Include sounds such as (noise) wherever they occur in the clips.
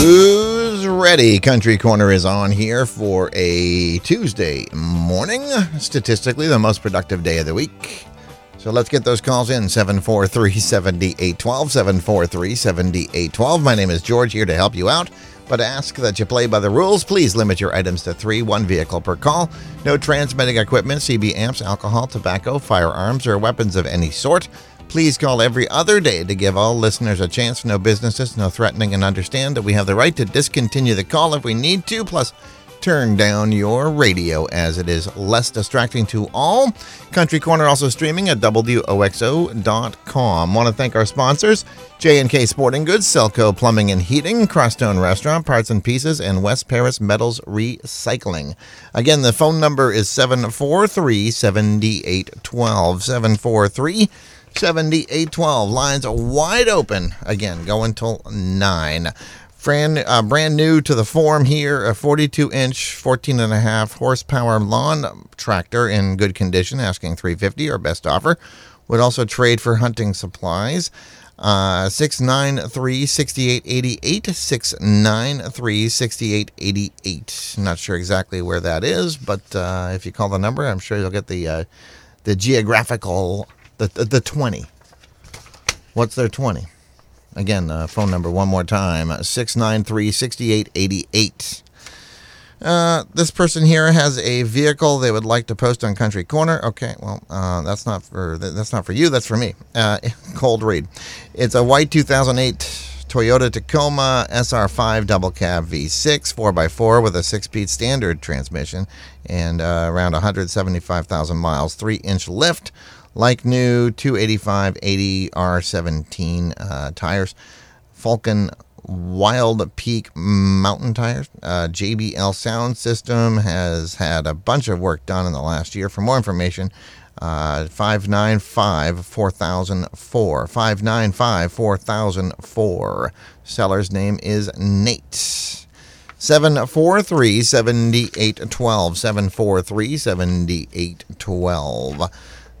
Who's ready? Country Corner is on here for a Tuesday morning, statistically the most productive day of the week. So let's get those calls in 743 7812. 743 7812. My name is George here to help you out, but ask that you play by the rules. Please limit your items to three, one vehicle per call. No transmitting equipment, CB amps, alcohol, tobacco, firearms, or weapons of any sort. Please call every other day to give all listeners a chance. No businesses, no threatening, and understand that we have the right to discontinue the call if we need to. Plus, turn down your radio as it is less distracting to all. Country Corner also streaming at WOXO.com. Want to thank our sponsors J&K Sporting Goods, Selco Plumbing and Heating, Crosstone Restaurant, Parts and Pieces, and West Paris Metals Recycling. Again, the phone number is 743 7812. 743 7812. Lines are wide open. Again, go until 9. Brand, uh, brand new to the form here, a 42 inch, 14 and a half horsepower lawn tractor in good condition, asking 350 or best offer. Would also trade for hunting supplies. Uh, 693 6888. 693 6888. Not sure exactly where that is, but uh, if you call the number, I'm sure you'll get the, uh, the geographical, the, the, the 20. What's their 20? Again, the phone number one more time 693 6888. Uh, this person here has a vehicle they would like to post on Country Corner. Okay, well, uh, that's not for that's not for you. That's for me. Uh, (laughs) cold read. It's a white 2008 Toyota Tacoma SR5 double cab V6 4x4 with a six-speed standard transmission and uh, around 175,000 miles, three-inch lift like new 285 80 R17 uh, tires, Falken Wild Peak mountain tires. Uh, JBL sound system has had a bunch of work done in the last year. For more information, uh, 595 4004. 595 4004. Seller's name is Nate. 743 7812. 743 7812.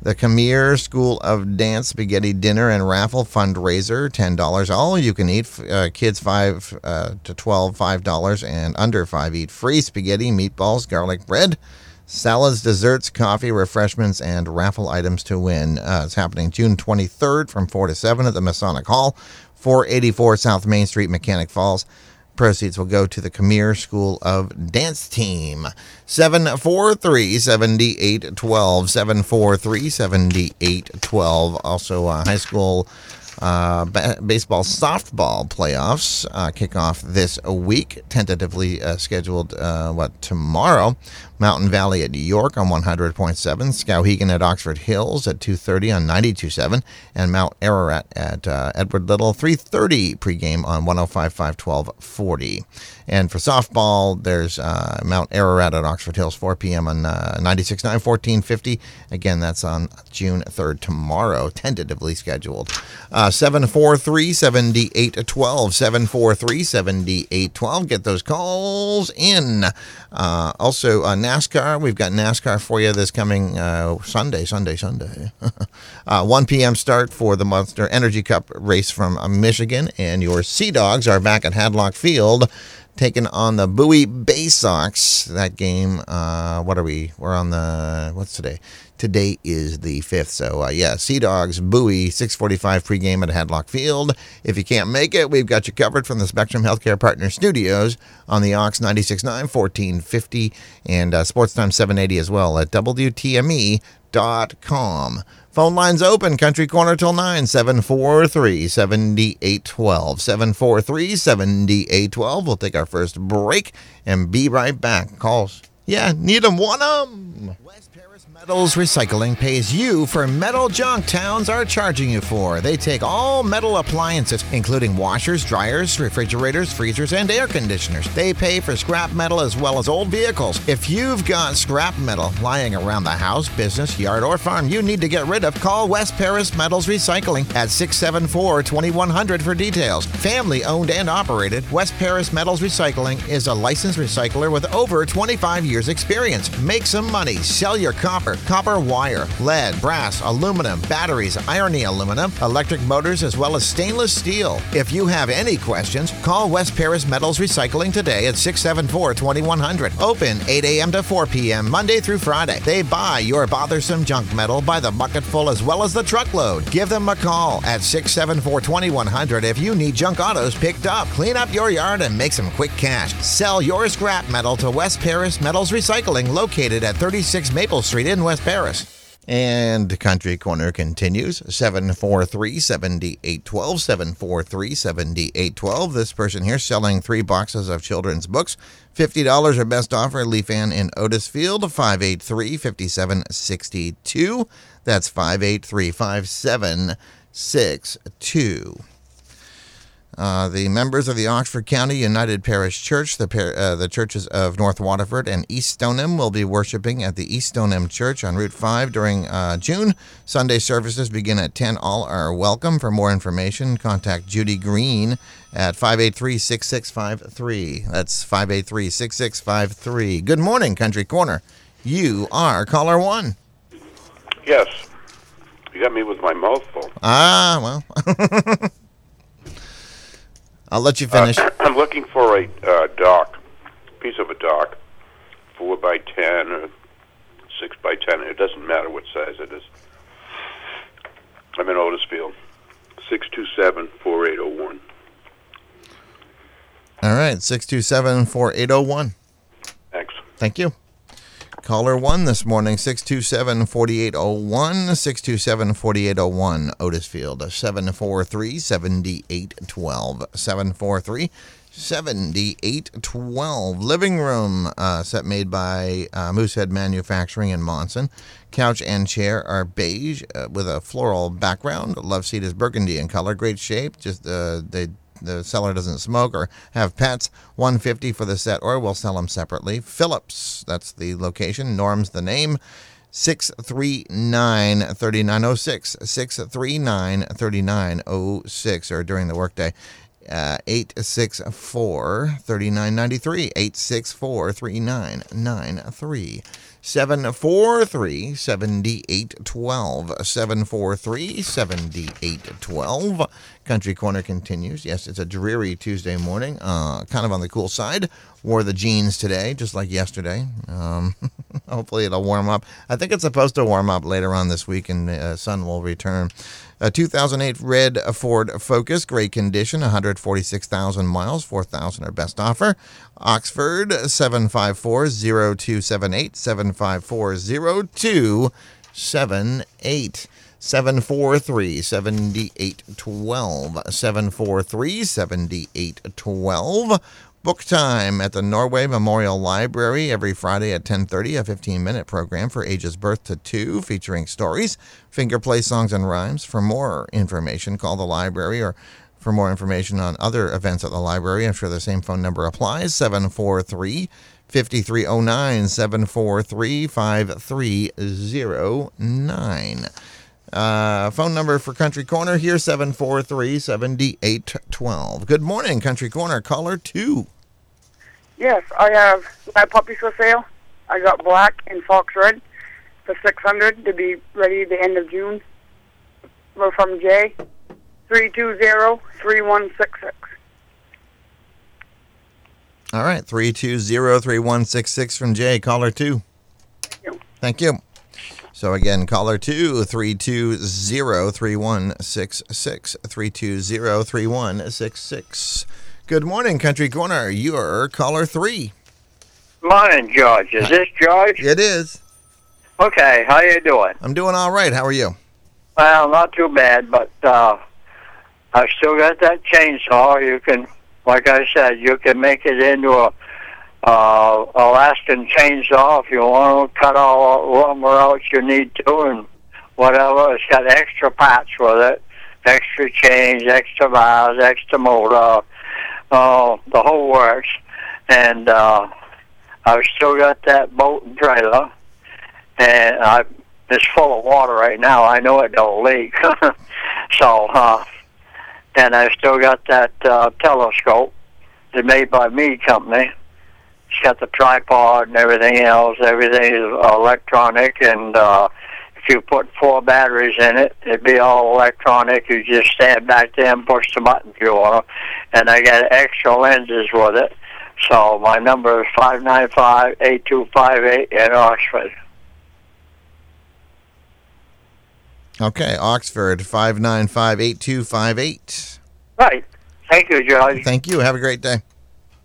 The Khmer School of Dance Spaghetti Dinner and Raffle Fundraiser, $10. All you can eat. Uh, kids 5 uh, to 12, $5, and under 5 eat free spaghetti, meatballs, garlic bread, salads, desserts, coffee, refreshments, and raffle items to win. Uh, it's happening June 23rd from 4 to 7 at the Masonic Hall, 484 South Main Street, Mechanic Falls. Proceeds will go to the Khmer School of Dance Team. 743 7812. 743 7812. Also, uh, high school uh, ba- baseball softball playoffs uh, kick off this week, tentatively uh, scheduled, uh, what, tomorrow. Mountain Valley at New York on 100.7, Skowhegan at Oxford Hills at 2.30 on 92.7, and Mount Ararat at uh, Edward Little 3.30 pregame on 105.5, 12.40. And for softball, there's uh, Mount Ararat at Oxford Hills 4 p.m. on uh, 96.9, 14.50. Again, that's on June 3rd tomorrow, tentatively scheduled. Uh, 743 7812. 743 7812. Get those calls in. Uh, also, uh, NASCAR. We've got NASCAR for you this coming uh, Sunday, Sunday, Sunday. (laughs) uh, 1 p.m. start for the Monster Energy Cup race from uh, Michigan. And your Sea Dogs are back at Hadlock Field taking on the Bowie Bay Sox. That game, uh, what are we? We're on the, what's today? Today is the 5th. So, uh, yeah, Sea Dogs, Bowie, 645 pregame at Hadlock Field. If you can't make it, we've got you covered from the Spectrum Healthcare Partner Studios on the Ox 96.9, 1450, and uh, Sports Time 780 as well at WTME.com. Phone lines open, Country Corner till 9, 743 7812. 743 7812. We'll take our first break and be right back. Calls. Yeah, need them, want them. West Paris Metals Recycling pays you for metal junk towns are charging you for. They take all metal appliances, including washers, dryers, refrigerators, freezers, and air conditioners. They pay for scrap metal as well as old vehicles. If you've got scrap metal lying around the house, business, yard, or farm you need to get rid of, call West Paris Metals Recycling at 674 2100 for details. Family owned and operated, West Paris Metals Recycling is a licensed recycler with over 25 years' experience. Make some money, sell your copper, copper wire, lead, brass, aluminum, batteries, irony aluminum, electric motors, as well as stainless steel. If you have any questions, call West Paris Metals Recycling today at 674 2100. Open 8 a.m. to 4 p.m. Monday through Friday. They buy your bothersome junk metal by the bucketful as well as the truckload. Give them a call at 674 2100 if you need junk autos picked up. Clean up your yard and make some quick cash. Sell your scrap metal to West Paris Metals Recycling located at 36 Maple Street in West Paris. And Country Corner continues 743 7812. 743 7812. This person here selling three boxes of children's books. $50 or best offer. Leaf Ann in Otisfield. 583 5762. That's 583 5762. Uh, the members of the Oxford County United Parish Church, the, par- uh, the churches of North Waterford and East Stoneham, will be worshiping at the East Stoneham Church on Route 5 during uh, June. Sunday services begin at 10. All are welcome. For more information, contact Judy Green at 583 6653. That's 583 6653. Good morning, Country Corner. You are caller one. Yes. You got me with my mouth full. Ah, well. (laughs) I'll let you finish. Uh, I'm looking for a uh, dock, piece of a dock, four by ten or six by ten. It doesn't matter what size it is. I'm in Otisfield, six two seven four eight zero one. All right, 627 4801. Thanks. Thank you. Caller one this morning, 627 4801, 627 4801, Otisfield, 743 7812. 743 7812. Living room uh, set made by uh, Moosehead Manufacturing in Monson. Couch and chair are beige uh, with a floral background. Love seat is burgundy in color. Great shape. Just uh, they the seller doesn't smoke or have pets 150 for the set or we'll sell them separately. Phillips that's the location. Norm's the name. 639 3906 639 3906 or during the workday uh, 864 3993 864 3993 743 7812 743 7812 Country Corner continues. Yes, it's a dreary Tuesday morning, uh, kind of on the cool side. Wore the jeans today, just like yesterday. Um, (laughs) hopefully, it'll warm up. I think it's supposed to warm up later on this week, and the uh, sun will return. A 2008 red Ford Focus, great condition, 146,000 miles, 4,000 are best offer. Oxford 754-0278, 754-0278. 743 7812. 743 7812. Book time at the Norway Memorial Library every Friday at 10:30, a 15-minute program for ages birth to 2 featuring stories, finger play songs and rhymes. For more information, call the library or for more information on other events at the library, I'm sure the same phone number applies 743 5309 743 5309. Uh, phone number for Country Corner here 743 7812. Good morning, Country Corner. Caller 2. Yes, I have my puppies for sale. I got black and fox red for 600 to be ready the end of June. We're from Jay. 320-3166. All right, 320-3166 from Jay. Caller 2. Thank you. Thank you. So again, caller 2 320-3166 320-3166. Good morning, Country Corner. You're caller 3. Morning, George. Is this George? It is. Okay, how you doing? I'm doing all right. How are you? Well, not too bad, but uh, I still got that chainsaw. You can, like I said, you can make it into a uh, Alaskan chainsaw if you want to cut all lumber out you need to and whatever. It's got extra parts with it, extra chains, extra bars, extra motor, uh, the whole works. And uh, I've still got that boat and trailer, and I, it's full of water right now. I know it don't leak. (laughs) so, uh, and I've still got that uh, telescope. It's made by me company. It's got the tripod and everything else. Everything is electronic, and uh, if you put four batteries in it, it'd be all electronic. You just stand back there and push the button if you want to. And I got extra lenses with it. So my number is five nine five eight two five eight in Oxford. Okay, Oxford, 595-8258. Right. Thank you, George. Thank you. Have a great day.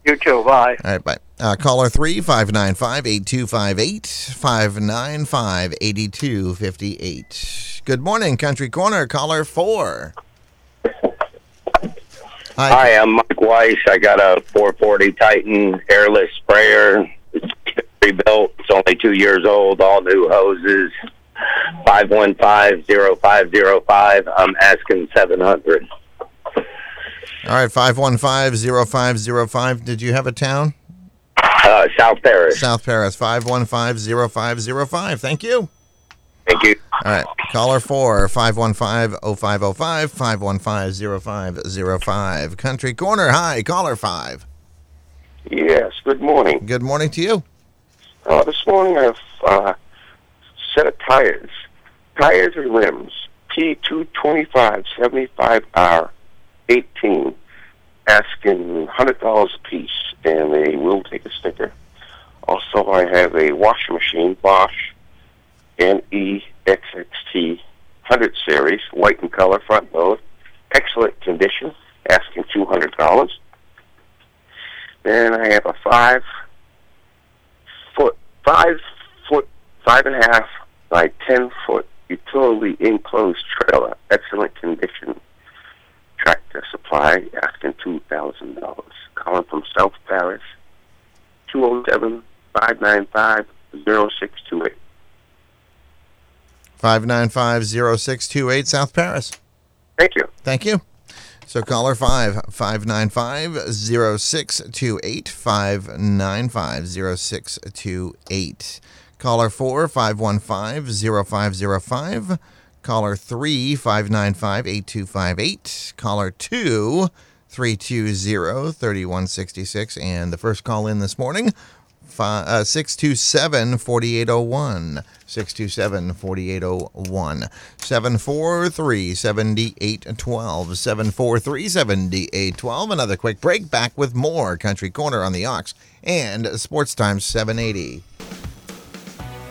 You too. Bye. All right, bye. Uh, caller 3 595 8258 595 8258. Good morning, Country Corner. Caller 4. Hi, I'm Mike Weiss. I got a 440 Titan airless sprayer. It's rebuilt. It's only two years old. All new hoses. 515-0505. I'm asking 700. All right, 515-0505. Did you have a town? Uh, South Paris. South Paris, 515-0505. Thank you. Thank you. All right, caller 4, 515-0505, 515-0505. Country Corner, hi, caller 5. Yes, good morning. Good morning to you. Uh, this morning I've uh, set of tires, tires and rims, T225 75R 18, asking $100 a piece, and they will take a sticker. Also, I have a washing machine, Bosch NEXXT 100 series, white in color, front load, excellent condition, asking $200. Then I have a five foot, five foot, five and a half by ten foot utility enclosed trailer, excellent condition. Tractor Supply asking two thousand dollars. Calling from South Paris, two zero seven five nine five zero six two eight. 595-0628, South Paris. Thank you. Thank you. So caller 5, 595-0628, 595-0628. Caller 4, 515-0505. Caller 3, 595-8258. Caller 2, 320-3166. And the first call in this morning, uh, 627 4801. 627 4801. 743 7812. 743 7812. Another quick break. Back with more Country Corner on the Ox and Sports Times 780.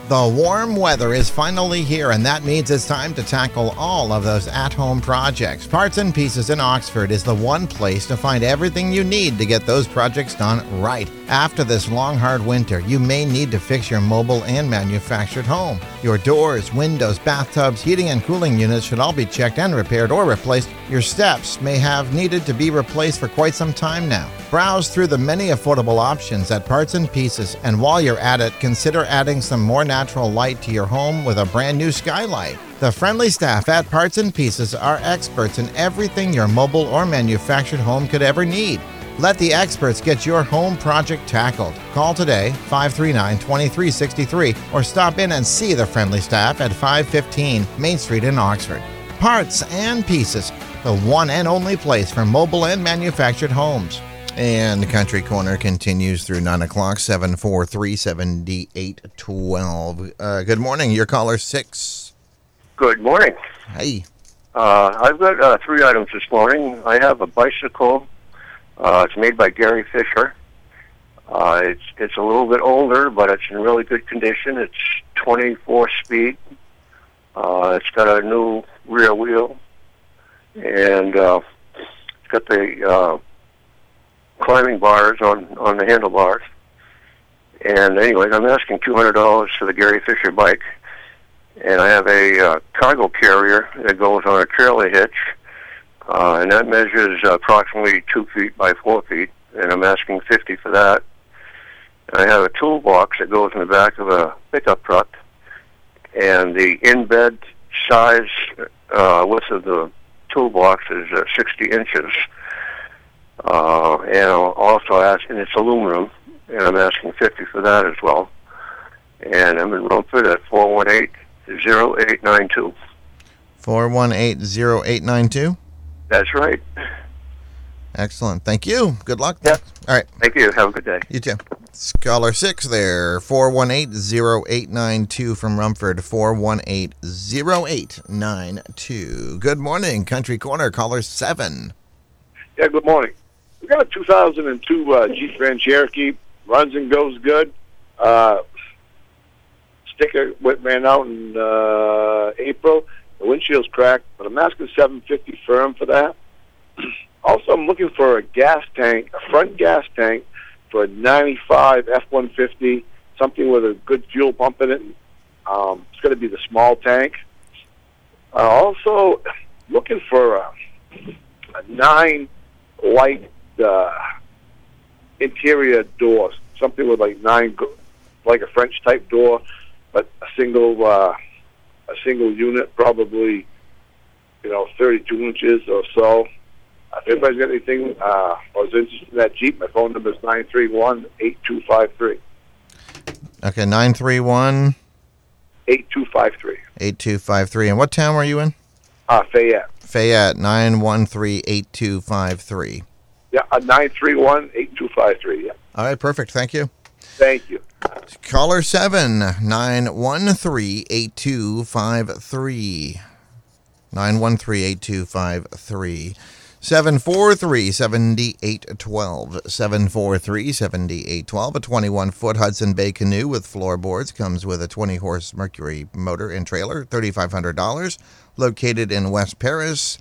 The warm weather is finally here, and that means it's time to tackle all of those at home projects. Parts and Pieces in Oxford is the one place to find everything you need to get those projects done right. After this long, hard winter, you may need to fix your mobile and manufactured home. Your doors, windows, bathtubs, heating and cooling units should all be checked and repaired or replaced. Your steps may have needed to be replaced for quite some time now. Browse through the many affordable options at Parts and Pieces, and while you're at it, consider adding some more natural light to your home with a brand new skylight. The friendly staff at Parts and Pieces are experts in everything your mobile or manufactured home could ever need. Let the experts get your home project tackled. Call today 539 2363 or stop in and see the friendly staff at 515 Main Street in Oxford. Parts and Pieces, the one and only place for mobile and manufactured homes. And the Country Corner continues through 9 o'clock, 743 7812. Uh, good morning. Your caller 6. Good morning. Hey. Uh, I've got uh, three items this morning. I have a bicycle. Uh, it's made by Gary Fisher. Uh, it's it's a little bit older, but it's in really good condition. It's 24 speed. Uh, it's got a new rear wheel, and uh, it's got the uh, climbing bars on on the handlebars. And anyways, I'm asking $200 for the Gary Fisher bike, and I have a uh, cargo carrier that goes on a trailer hitch, uh, and that measures approximately two feet by four feet, and I'm asking 50 for that. I have a toolbox that goes in the back of a pickup truck, and the in-bed size uh, width of the toolbox is uh, 60 inches. Uh, Uh, and I'll also ask, and it's aluminum, and I'm asking 50 for that as well. And I'm in Rumford at 418-0892. 418-0892. That's right. Excellent. Thank you. Good luck. Yeah. All right. Thank you. Have a good day. You too. Scholar 6 there. 418-0892 from Rumford. 418-0892. Good morning. Country Corner. Caller 7. Yeah, good morning. We got a 2002 uh, Jeep Grand Cherokee. Runs and goes good. Uh, sticker went ran out in uh, April. The windshield's cracked, but I'm asking 750 firm for that. (clears throat) also, I'm looking for a gas tank, a front gas tank for a 95 F-150, something with a good fuel pump in it. Um, it's going to be the small tank. Uh, also, looking for a, a nine light uh, interior door, something with like nine, like a French type door, but a single uh, a single unit, probably you know 32 inches or so. If anybody's got anything uh, or is interested in that Jeep, my phone number is nine three one eight two five three. Okay, 931 Eight two five three. 8253. And what town were you in? Uh, Fayette. Fayette, 913 8253. Yeah, uh, nine three one eight two five three. Yeah. All right, perfect. Thank you. Thank you. Caller 7 913 8253. 913 8253. 743 7812. 743 7812. A 21 foot Hudson Bay canoe with floorboards comes with a 20 horse Mercury motor and trailer, $3,500. Located in West Paris.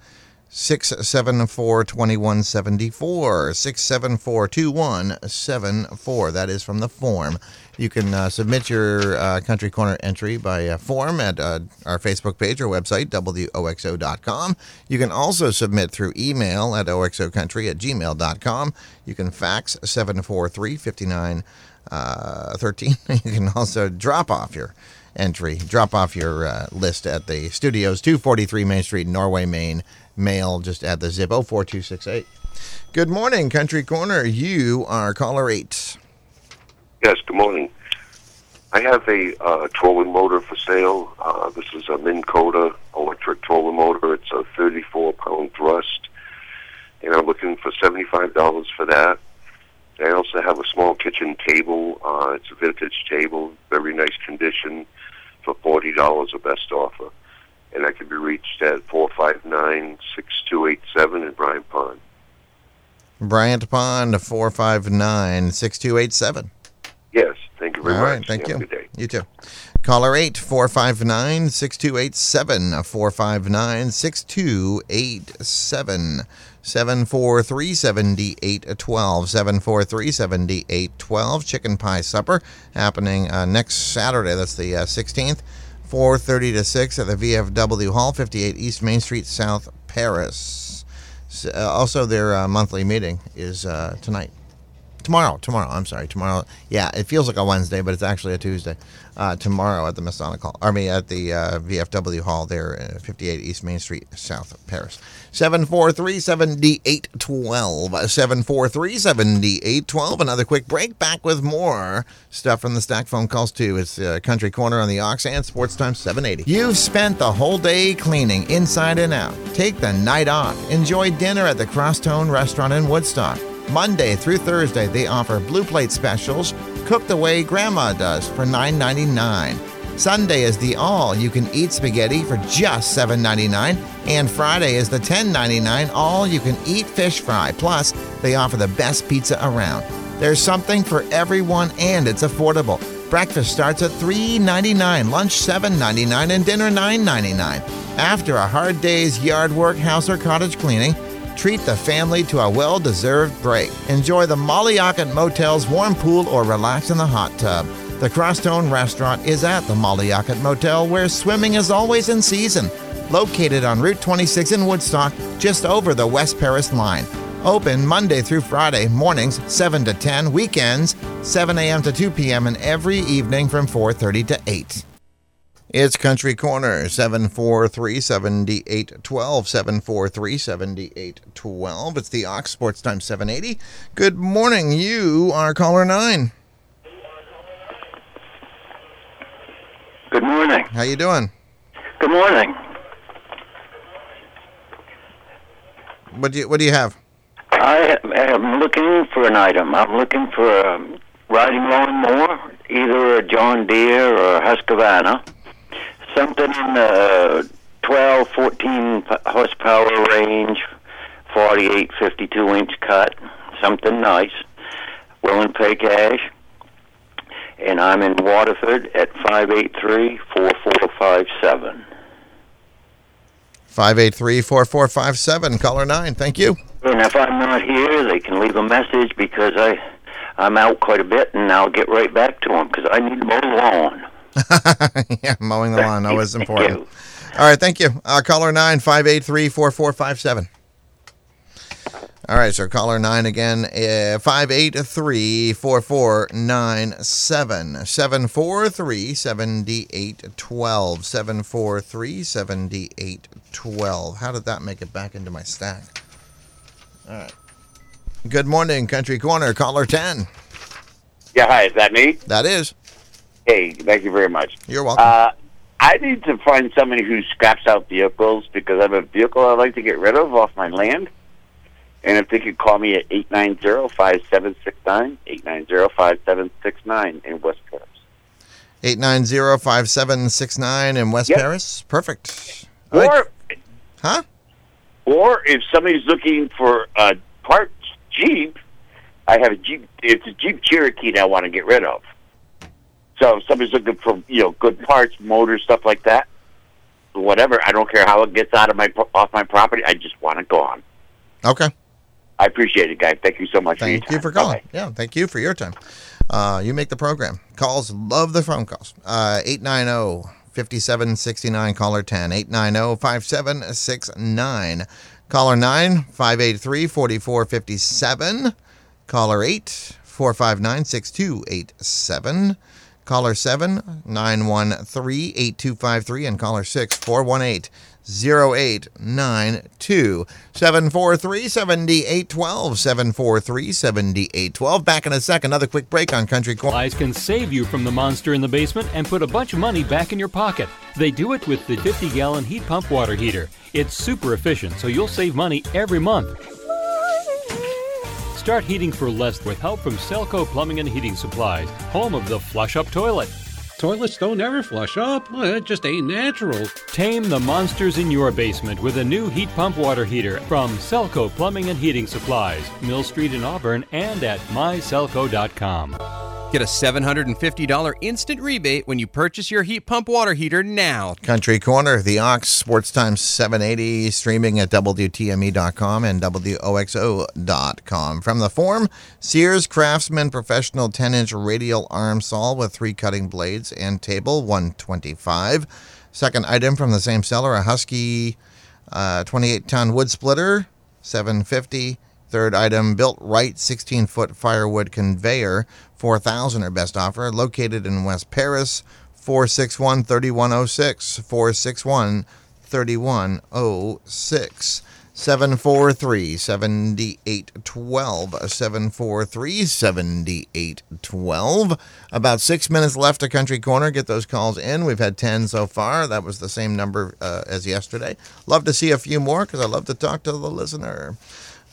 674 2174. 674 2174. That is from the form. You can uh, submit your uh, Country Corner entry by uh, form at uh, our Facebook page or website, WOXO.com. You can also submit through email at OXOCountry at gmail.com. You can fax 743 5913. (laughs) You can also drop off your entry, drop off your uh, list at the studios, 243 Main Street, Norway, Maine. Mail just at the zip 04268. Good morning, Country Corner. You are caller 8. Yes, good morning. I have a uh, trolling motor for sale. Uh, this is a Minn Kota electric trolling motor. It's a 34 pound thrust, and I'm looking for $75 for that. I also have a small kitchen table. Uh, it's a vintage table, very nice condition, for $40 a best offer. And I can be reached at four five nine six two eight seven in Bryant Pond. Bryant Pond four five nine six two eight seven. Yes, thank you very All much. All right, thank you. good day. You too. Caller 8 459 6287 459 6287 743 7812 743 7812 Chicken Pie Supper happening uh, next Saturday. That's the uh, 16th. 4.30 to 6 at the VFW Hall, 58 East Main Street, South Paris. S- uh, also, their uh, monthly meeting is uh, tonight. Tomorrow, tomorrow. I'm sorry, tomorrow. Yeah, it feels like a Wednesday, but it's actually a Tuesday. Uh, tomorrow at the Masonic Hall. I mean, at the uh, VFW Hall there, uh, 58 East Main Street, South of Paris. 743 7812. 743 7812. Another quick break. Back with more stuff from the Stack Phone Calls, too. It's uh, Country Corner on the Ox and Sports Time 780. You've spent the whole day cleaning inside and out. Take the night off. Enjoy dinner at the Crosstone Restaurant in Woodstock. Monday through Thursday, they offer blue plate specials cooked the way Grandma does for $9.99. Sunday is the all you can eat spaghetti for just $7.99. And Friday is the $10.99 all you can eat fish fry. Plus, they offer the best pizza around. There's something for everyone and it's affordable. Breakfast starts at $3.99, lunch $7.99, and dinner $9.99. After a hard day's yard work, house, or cottage cleaning, treat the family to a well deserved break. Enjoy the Mollyockett Motel's warm pool or relax in the hot tub. The Crosstone Restaurant is at the Mollyockett Motel, where swimming is always in season. Located on Route 26 in Woodstock, just over the West Paris line. Open Monday through Friday, mornings 7 to 10, weekends 7 a.m. to 2 p.m., and every evening from 4.30 to 8. It's Country Corner, 743 7812. 743 7812. It's the Ox Sports Time 780. Good morning. You are caller 9. Good morning. How you doing? Good morning. What do you What do you have? I am looking for an item. I'm looking for a riding lawnmower, either a John Deere or a Husqvarna. Something in the 12, 14 horsepower range, 48, 52 inch cut. Something nice. Willing to pay cash. And I'm in Waterford at 583 4457. 583 4457. Caller 9. Thank you. And if I'm not here, they can leave a message because I, I'm out quite a bit, and I'll get right back to them because I need to mow the lawn. (laughs) yeah, mowing the lawn always important. All right, thank you. Uh, caller 9 583 4457. All right, so caller 9 again, uh, 583 4497 743 7812. 743 7812. How did that make it back into my stack? All right. Good morning, Country Corner, caller 10. Yeah, hi, is that me? That is. Hey, thank you very much. You're welcome. Uh, I need to find somebody who scraps out vehicles because I have a vehicle I'd like to get rid of off my land. And if they could call me at 890-5769, 890-5769 in West Paris. 890 5769 in West Yep. Paris. Perfect. Or, huh? Or if somebody's looking for a parts Jeep, I have a Jeep. It's a Jeep Cherokee that I want to get rid of. So if somebody's looking for you know good parts, motors, stuff like that, whatever. I don't care how it gets out of my off my property. I just want it gone. Okay. I appreciate it, guys. Thank you so much for your Thank time. you for calling. Yeah, thank you for your time. Uh, you make the program. Calls, love the phone calls. Uh, 890 5769, caller 10. 890 5769. Caller 9 583 4457. Caller 8 459 6287. Caller 7 913 8253. And caller 6 418 0892 743 7812 743 7812. Back in a second. Another quick break on Country Corner. Supplies can save you from the monster in the basement and put a bunch of money back in your pocket. They do it with the 50 gallon heat pump water heater. It's super efficient, so you'll save money every month. Start heating for less with help from Selco Plumbing and Heating Supplies, home of the flush up toilet. Toilets don't ever flush up. It just ain't natural. Tame the monsters in your basement with a new heat pump water heater from Selco Plumbing and Heating Supplies, Mill Street in Auburn, and at myselco.com. Get a $750 instant rebate when you purchase your heat pump water heater now. Country Corner, the Ox Sports Times 780, streaming at WTME.com and WOXO.com. From the form, Sears Craftsman Professional 10 inch radial arm saw with three cutting blades and table, 125 Second item from the same seller, a Husky uh, 28 ton wood splitter, 750 Third item, built right 16 foot firewood conveyor, 4000 our best offer, located in West Paris, 461 3106. 461 3106. 743 7812. 743 7812. About six minutes left to Country Corner. Get those calls in. We've had 10 so far. That was the same number uh, as yesterday. Love to see a few more because I love to talk to the listener.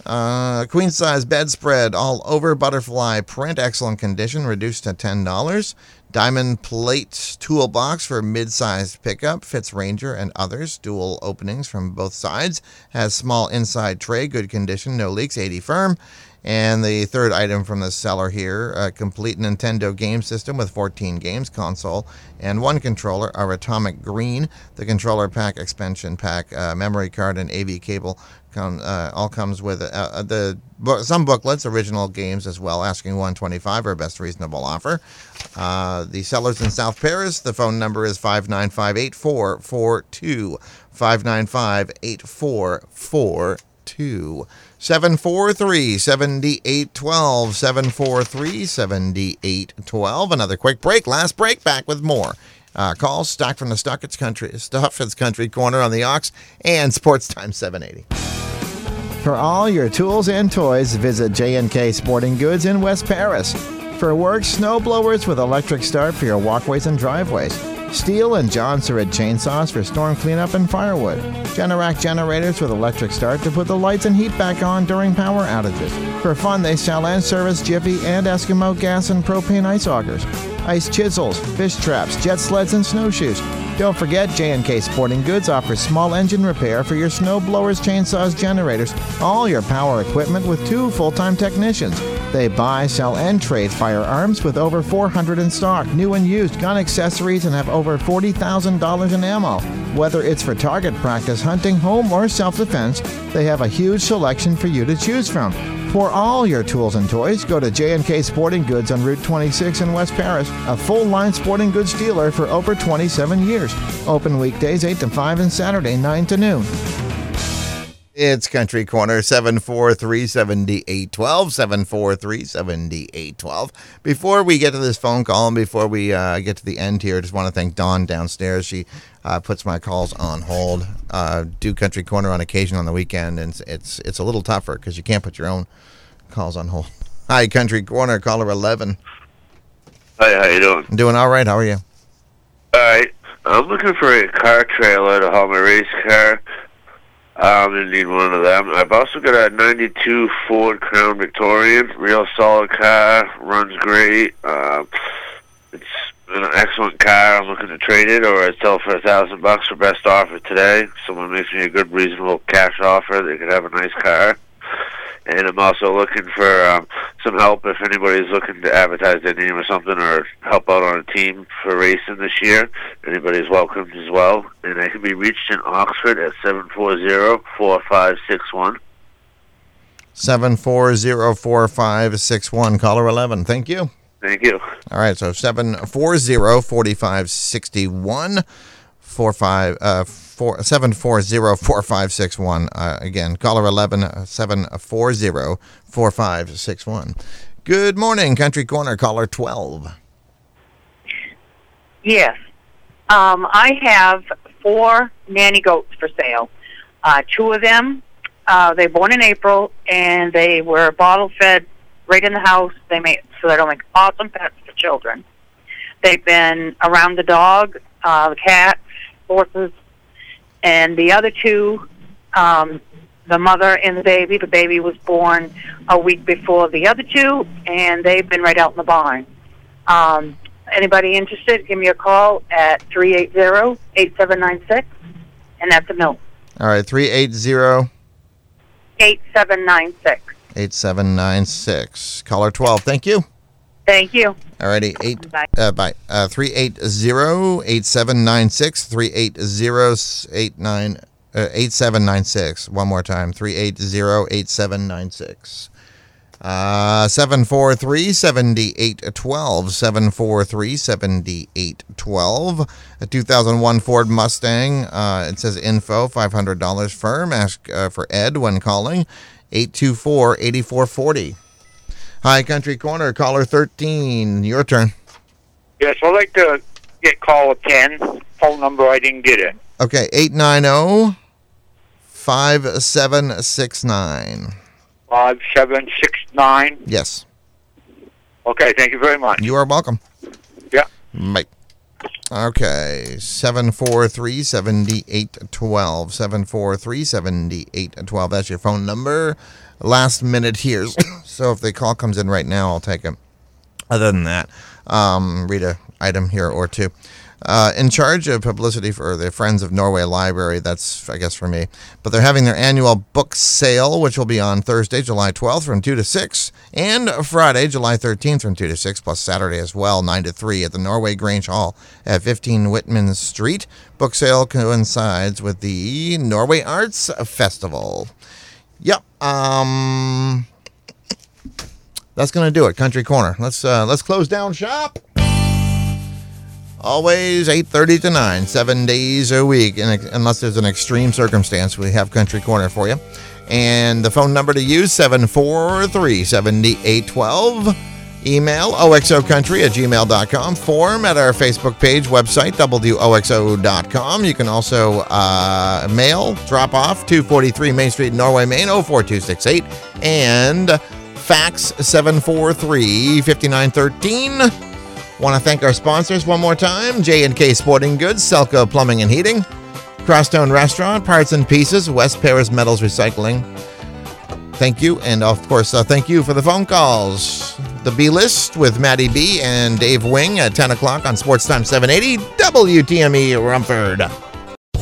Uh, queen size bedspread, all over butterfly print, excellent condition, reduced to ten dollars. Diamond plate toolbox for mid-sized pickup, fits Ranger and others. Dual openings from both sides, has small inside tray, good condition, no leaks, 80 firm. And the third item from the seller here, a complete Nintendo game system with 14 games, console, and one controller, our Atomic Green. The controller pack, expansion pack, uh, memory card, and AV cable come, uh, all comes with uh, uh, the some booklets, original games as well. Asking 125 our best reasonable offer. Uh, the sellers in South Paris. The phone number is 595 8442. 595 8442. 2. 743 7812. 743 7812. Another quick break. Last break. Back with more. Uh, calls stock from the Stuck It's Country It's Country Corner on the Ox and Sports Time 780. For all your tools and toys, visit J&K Sporting Goods in West Paris. For work, snow blowers with electric start for your walkways and driveways. Stihl and John chainsaws for storm cleanup and firewood. Generac generators with electric start to put the lights and heat back on during power outages. For fun, they sell and service Jiffy and Eskimo gas and propane ice augers. Ice chisels, fish traps, jet sleds, and snowshoes. Don't forget, J&K Sporting Goods offers small engine repair for your snow blowers, chainsaws, generators, all your power equipment with two full-time technicians. They buy, sell, and trade firearms with over 400 in stock, new and used gun accessories, and have over $40,000 in ammo. Whether it's for target practice, hunting, home, or self-defense, they have a huge selection for you to choose from. For all your tools and toys, go to J&K Sporting Goods on Route 26 in West Paris, a full-line sporting goods dealer for over 27 years. Open weekdays 8 to 5 and Saturday 9 to noon. It's Country Corner 743 7812. 743 7812. Before we get to this phone call and before we uh, get to the end here, I just want to thank Dawn downstairs. She uh, puts my calls on hold. Uh, do Country Corner on occasion on the weekend, and it's it's, it's a little tougher because you can't put your own calls on hold. (laughs) Hi, Country Corner, caller 11. Hi, how you doing? Doing all right. How are you? All right. I'm looking for a car trailer to haul my race car. I'm gonna need one of them. I've also got a '92 Ford Crown Victorian, real solid car, runs great. Uh, an excellent car. I'm looking to trade it, or I sell for a thousand bucks for best offer today. Someone makes me a good, reasonable cash offer. They could have a nice car. And I'm also looking for um, some help if anybody's looking to advertise their name or something, or help out on a team for racing this year. Anybody's welcomed as well. And I can be reached in Oxford at seven four zero four five six one. 7404561, caller 11. Thank you. Thank you. All right, so 740-4561, 45, uh, four, 740-4561. Uh, again, caller 11, uh, 740-4561. Good morning, Country Corner, caller 12. Yes. Um, I have four nanny goats for sale. Uh, two of them, uh, they were born in April, and they were bottle fed right in the house. They make so they'll make awesome pets for children. They've been around the dog, uh, the cats, horses, and the other two, um, the mother and the baby. The baby was born a week before the other two, and they've been right out in the barn. Um, anybody interested, give me a call at 380-8796, and that's a mill. All right, 380 8796. 8796. Caller 12. Thank you. Thank you. All righty. Eight, Bye. uh, bye. Uh, 380-8796. 380-89, uh, 8796. One more time. 380-8796. Uh, 743-7812. 743-7812. A 2001 Ford Mustang. Uh, it says info, $500 firm. Ask uh, for Ed when calling. 824-8440. Hi, Country Corner, caller 13. Your turn. Yes, I'd like to get caller 10. Phone number, I didn't get it. Okay, oh, 890 5769. 5769. Yes. Okay, thank you very much. You are welcome. Yeah. Mike. Okay, 743 7812. 743 7812. That's your phone number. Last minute here. (coughs) so if the call comes in right now, I'll take it. Other than that, um, read a item here or two. Uh, in charge of publicity for the Friends of Norway Library, that's, I guess, for me. But they're having their annual book sale, which will be on Thursday, July 12th from 2 to 6, and Friday, July 13th from 2 to 6, plus Saturday as well, 9 to 3 at the Norway Grange Hall at 15 Whitman Street. Book sale coincides with the Norway Arts Festival. Yep. Um, that's gonna do it. Country Corner. Let's uh, let's close down shop. Always 8:30 to 9, seven days a week, and unless there's an extreme circumstance, we have Country Corner for you. And the phone number to use 743 7812. Email oxocountry at gmail.com. Form at our Facebook page, website, woxo.com. You can also uh, mail, drop off, 243 Main Street, Norway, Maine, 04268. And fax 743 5913. Want to thank our sponsors one more time J&K Sporting Goods, Selco Plumbing and Heating, Crosstone Restaurant, Parts and Pieces, West Paris Metals Recycling. Thank you. And of course, uh, thank you for the phone calls. The B List with Maddie B and Dave Wing at 10 o'clock on Sports Time 780 WTME Rumford.